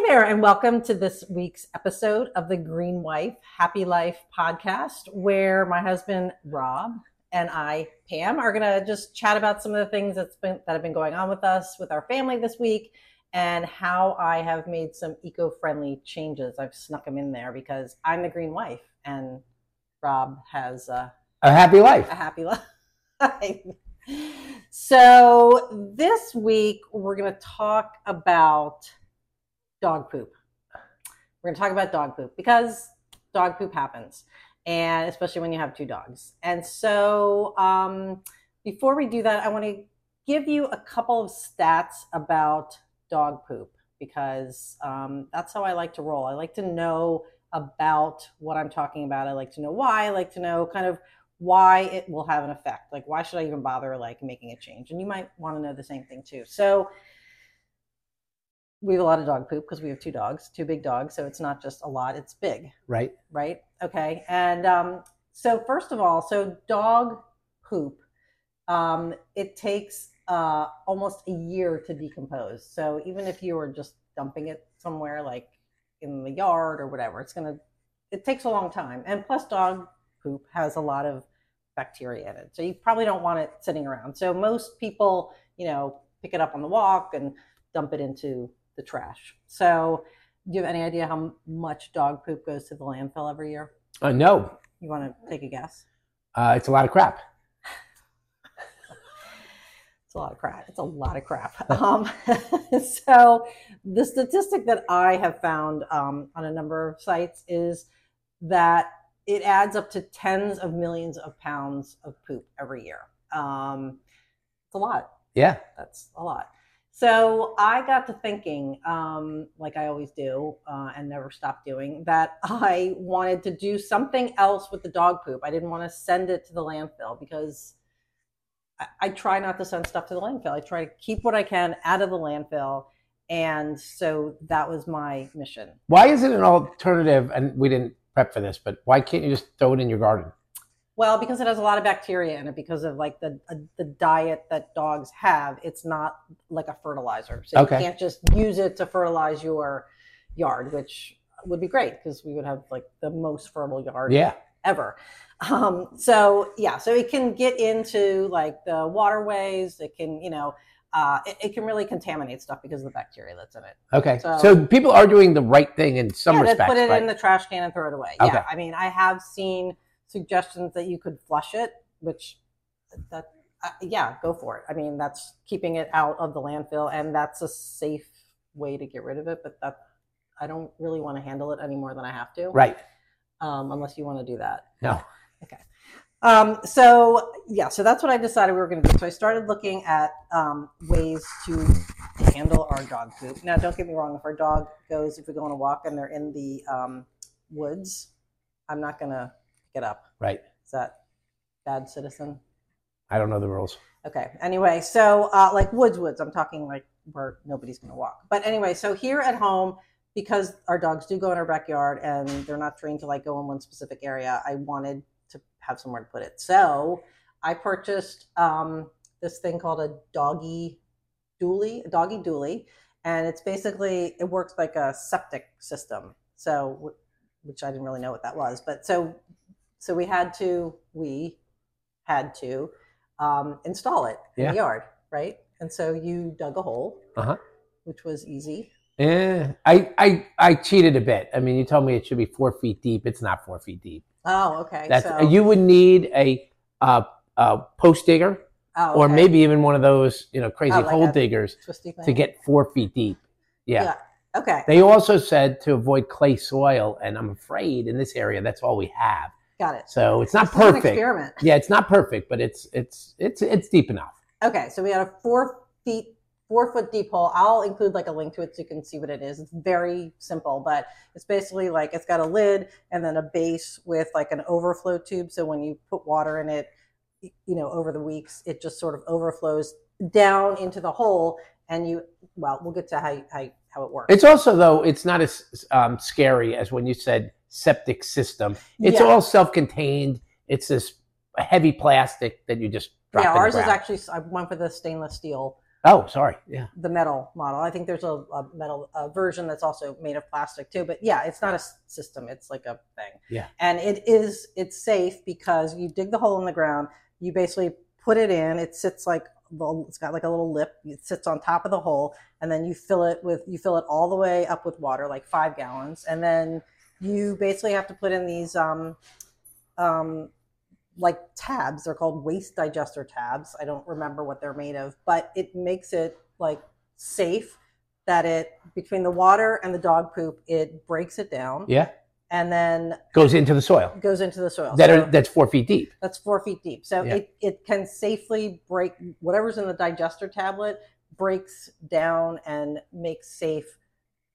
Hey there, and welcome to this week's episode of the Green Wife Happy Life podcast, where my husband Rob and I, Pam, are going to just chat about some of the things that's been that have been going on with us with our family this week, and how I have made some eco-friendly changes. I've snuck them in there because I'm the Green Wife, and Rob has a, A happy life. a happy life. so this week we're going to talk about dog poop. We're going to talk about dog poop because dog poop happens, and especially when you have two dogs. And so, um, before we do that, I want to give you a couple of stats about dog poop because um, that's how I like to roll. I like to know about what I'm talking about. I like to know why. I like to know kind of why it will have an effect. Like, why should I even bother like making a change? And you might want to know the same thing too. So we have a lot of dog poop because we have two dogs, two big dogs. So it's not just a lot; it's big, Right. right? Okay. And um, so first of all, so dog poop, um, it takes uh, almost a year to decompose. So even if you were just dumping it somewhere like in the yard or whatever, it's gonna it takes a long time. And plus, dog poop has a lot of bacteria in it, so you probably don't want it sitting around. So most people, you know, pick it up on the walk and dump it into the trash. So do you have any idea how much dog poop goes to the landfill every year? Uh, no, You want to take a guess? uh, it's a lot of crap. It's a lot of crap. It's a lot of crap. Um, so, the statistic that I have found um, on a number of sites is that it adds up to tens of millions of pounds of poop every year. Um, it's a lot. Yeah. That's a lot. So I got to thinking, um, like I always do, uh, and never stop doing, that I wanted to do something else with the dog poop. I didn't want to send it to the landfill because I, I try not to send stuff to the landfill. I try to keep what I can out of the landfill. And so that was my mission. Why is it an alternative? And we didn't prep for this, but why can't you just throw it in your garden? Well, because it has a lot of bacteria in it, because of like the uh, the diet that dogs have, it's not like a fertilizer. So Okay. you can't just use it to fertilize your yard, which would be great because we would have like the most fertile yard Yeah. ever. Um, so yeah, so it can get into like the waterways. It can, you know, uh, it, it can really contaminate stuff because of the bacteria that's in it. Okay. So- So, people are doing the right thing in some yeah, respects. put it right? in the trash can and throw it away. Okay. Yeah, I mean, I have seen suggestions that you could flush it, which that uh, yeah, go for it. I mean, that's keeping it out of the landfill, and that's a safe way to get rid of it. But that I don't really want to handle it any more than I have to, right. um, unless you want to do that. No. Okay. Um, so yeah, so that's what I decided we were going to do. So I started looking at um, ways to handle our dog poop. Now, don't get me wrong. If our dog goes, if we go on a walk and they're in the um, woods, I'm not going to it up. Right. Is that bad citizen? I don't know the rules. Okay. Anyway, so uh, like woods, woods. I'm talking like where nobody's going to walk. But anyway, so here at home, because our dogs do go in our backyard and they're not trained to like go in one specific area, I wanted to have somewhere to put it. So I purchased um, this thing called a Doggie Dooley, a Doggie Dooley, and it's basically it works like a septic system. So, which I didn't really know what that was, but so so we had to we had to um, install it in Yeah. the yard, right? And so you dug a hole, Uh-huh. which was easy. Eh, I, I I cheated a bit. I mean, you told me it should be four feet deep. It's not four feet deep. Oh, okay. That's so, you would need a uh, uh, post digger oh, or okay. maybe even one of those you know crazy Oh, like hole diggers to get four feet deep. Yeah. Yeah. Okay, They also said to avoid clay soil, and I'm afraid in this area that's all we have. Got it. So it's not This is an perfect. experiment. Yeah, it's not perfect, but it's it's it's it's deep enough. Okay, so we had a four feet, four foot deep hole. I'll include like a link to it so you can see what it is. It's very simple, but it's basically like it's got a lid and then a base with like an overflow tube. So when you put water in it, you know, over the weeks, it just sort of overflows down into the hole. And you, well, we'll get to how how, how it works. It's also though it's not as um, scary as when you said septic system. It's Yeah. all self-contained. It's this heavy plastic that you just drop yeah, ours is actually. I went for the stainless steel Oh, sorry. Yeah. the metal model. I think there's a, a metal a version that's also made of plastic too. But yeah, it's not a system; it's like a thing. Yeah. and it is it's safe because you dig the hole in the ground. You basically put it in. It sits like it's got like a little lip. It sits on top of the hole, and then you fill it with you fill it all the way up with water, like five gallons, and then you basically have to put in these um, um, like tabs. They're called waste digester tabs. I don't remember what they're made of, but it makes it like safe that it between the water and the dog poop, it breaks it down Yeah. and then Goes into the soil. goes into the soil. That So are that's four feet deep. that's four feet deep. So Yeah. it, it can safely break whatever's in the digester tablet breaks down and makes safe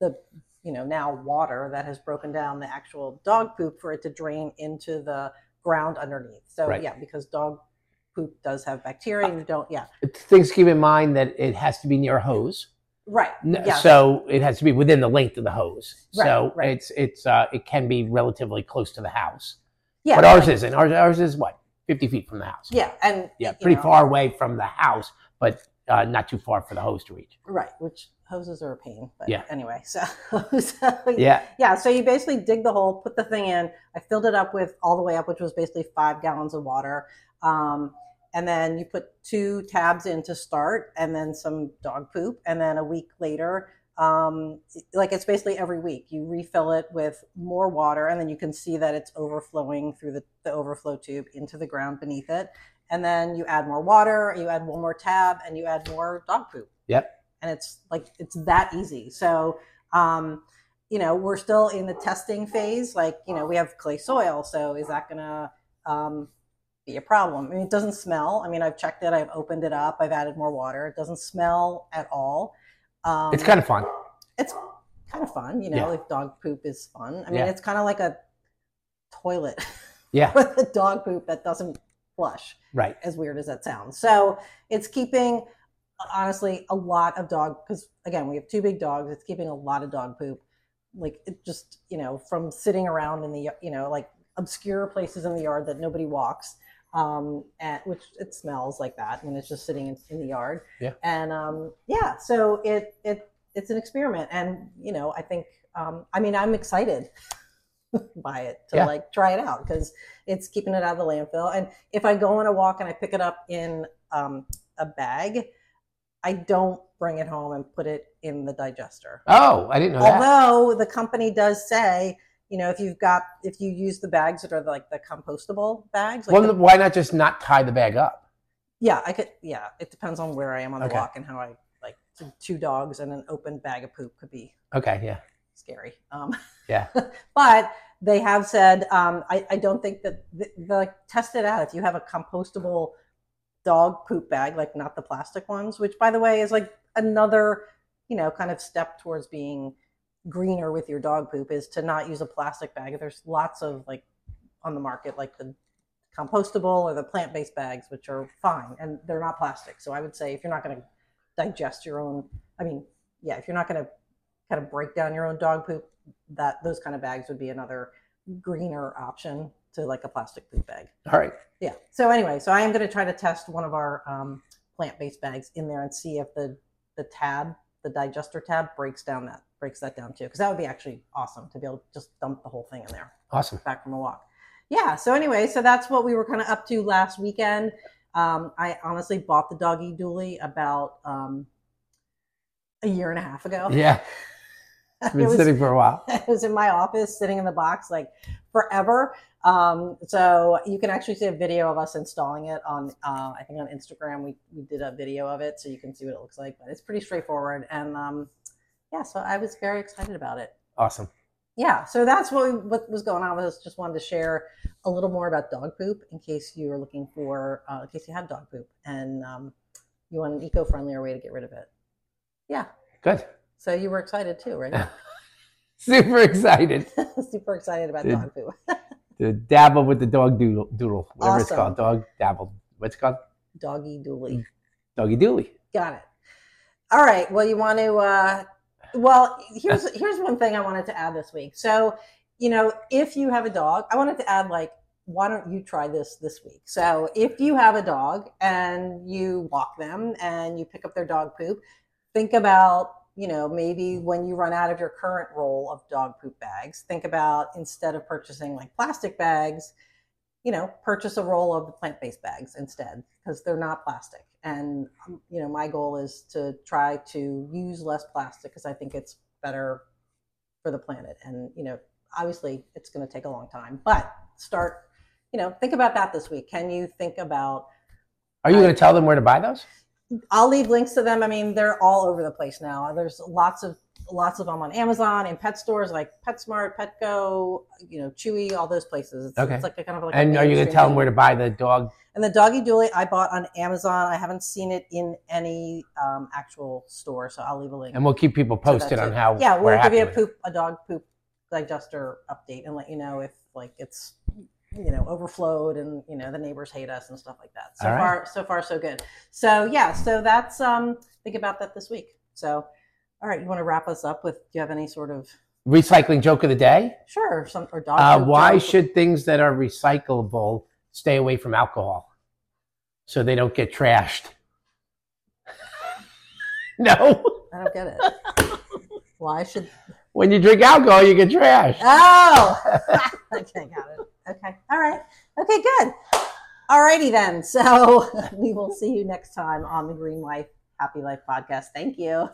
the you know now water that has broken down the actual dog poop for it to drain into the ground underneath. So Right. yeah, because dog poop does have bacteria and you don't yeah. Things keep in mind that it has to be near a hose. Right. Yeah. So it has to be within the length of the hose. Right, so right. it's it's uh, it can be relatively close to the house. yeah. but ours like- isn't. Ours ours is what fifty feet from the house. Yeah, and Yeah, pretty know, far away from the house, but uh, not too far for the hose to reach. Right, which hoses are a pain. But Yeah. anyway, so, so Yeah. yeah, so you basically dig the hole, put the thing in. I filled it up with all the way up, which was basically five gallons of water. Um, and then you put two tabs in to start, and then some dog poop. And then a week later, um, like it's basically every week, you refill it with more water, and then you can see that it's overflowing through the, the overflow tube into the ground beneath it. And then you add more water, you add one more tab, and you add more dog poop. Yep. And it's like, it's that easy. So, um, you know, we're still in the testing phase. Like, you know, we have clay soil. So is that going to um, be a problem? I mean, it doesn't smell. I mean, I've checked it, I've opened it up, I've added more water. It doesn't smell at all. Um, It's kind of fun. it's kind of fun, you know, Yeah. like dog poop is fun. I mean, Yeah. it's kind of like a toilet Yeah. with a dog poop that doesn't flush Right. as weird as that sounds. So it's keeping, honestly, a lot of dog, because again, we have two big dogs. It's keeping a lot of dog poop, like it just, you know, from sitting around in the, you know, like obscure places in the yard that nobody walks. Um, and which it smells like that when it's just sitting in, in the yard. Yeah. And um, yeah, so it it it's an experiment, and you know, I think um, I mean I'm excited by it to Yeah. like try it out because it's keeping it out of the landfill. And if I go on a walk and I pick it up in um, a bag, I don't bring it home and put it in the digester. Oh, I didn't know that. Although the company does say, you know, if you've got if you use the bags that are like the compostable bags, like Well, the- why not just not tie the bag up? yeah, I could. Yeah, it depends on where I am on the Okay. walk and how I like. Two dogs and an open bag of poop could be Okay. Yeah. Scary. Um, Yeah. but they have said um, I, I don't think that the, the test it out if you have a compostable dog poop bag, like not the plastic ones, which by the way is like another you know kind of step towards being greener with your dog poop is to not use a plastic bag. There's lots of like on the market like the compostable or the plant-based bags which are fine and they're not plastic. So I would say if you're not going to digest your own I mean, yeah, if you're not going to kind of break down your own dog poop, that those kind of bags would be another greener option to like a plastic poop bag. All right. Yeah. So anyway, so I am going to try to test one of our um, plant-based bags in there and see if the the tab, the digester tab, breaks down that breaks that down too, because that would be actually awesome to be able to just dump the whole thing in there Awesome. back from a walk. Yeah. So anyway, so that's what we were kind of up to last weekend. Um, I honestly bought the Doggie Dooley about um, a year and a half ago. Yeah. It's It been was- sitting for a while. it was in my office sitting in the box like forever. Um, so you can actually see a video of us installing it on uh, i think on instagram. We, we did a video of it so you can see what it looks like but it's pretty straightforward. And um, yeah so i was very excited about it. Awesome. yeah so that's what, we, what was going on with us. Just wanted to share a little more about dog poop in case you are looking for uh, in case you have dog poop. And um, you want an eco-friendlier way to get rid of it. Yeah. Good. So you were excited too right Super excited super excited about Did- dog poop to dabble with the dog doodle, doodle whatever it's Awesome. called. Dog dabble. What's it called? Doggie Dooley. Doggie Dooley. Got it. All right. Well, you want to. Uh, well, here's here's one thing I wanted to add this week. So, you know, if you have a dog, I wanted to add like why don't you try this this week? So if you have a dog and you walk them and you pick up their dog poop, think about you know maybe mm. when you run out of your current roll of dog poop bags, think about instead of purchasing like plastic bags, you know, purchase a roll of the plant-based bags instead because they're not plastic. And um, you know, my goal is to try to use less plastic because I think it's better for the planet. And you know, obviously, it's going to take a long time, but start. You know, think about that this week. Can you think about? Are you going to tell them where to buy those? I'll leave links to them. I mean, they're all over the place now. There's lots of lots of them on Amazon and pet stores like PetSmart, Petco, you know, Chewy, all those places. It's, Okay. it's like a kind of like. And are you going to tell them where to buy the dog? And the Doggie Dooley I bought on Amazon. I haven't seen it in any um, actual store, so I'll leave a link. And we'll keep people posted on how. Yeah, we're we'll give you a happy with it. poop, a dog poop digester update, and let you know if like it's you know overflowed and you know the neighbors hate us and stuff like that. So right. far, so far, so good. So yeah, so that's um think about that this week. So all right, you want to wrap us up with? Do you have any sort of Recycling joke of the day. sure some or dog? Uh, why joke? should things that are recyclable stay away from alcohol so they don't get trashed? no. I don't get it. why should When you drink alcohol, you get trashed. Oh, okay, got it. Okay, all right. Okay, good. All righty then. So we will see you next time on the Green Life Happy Life podcast. Thank you.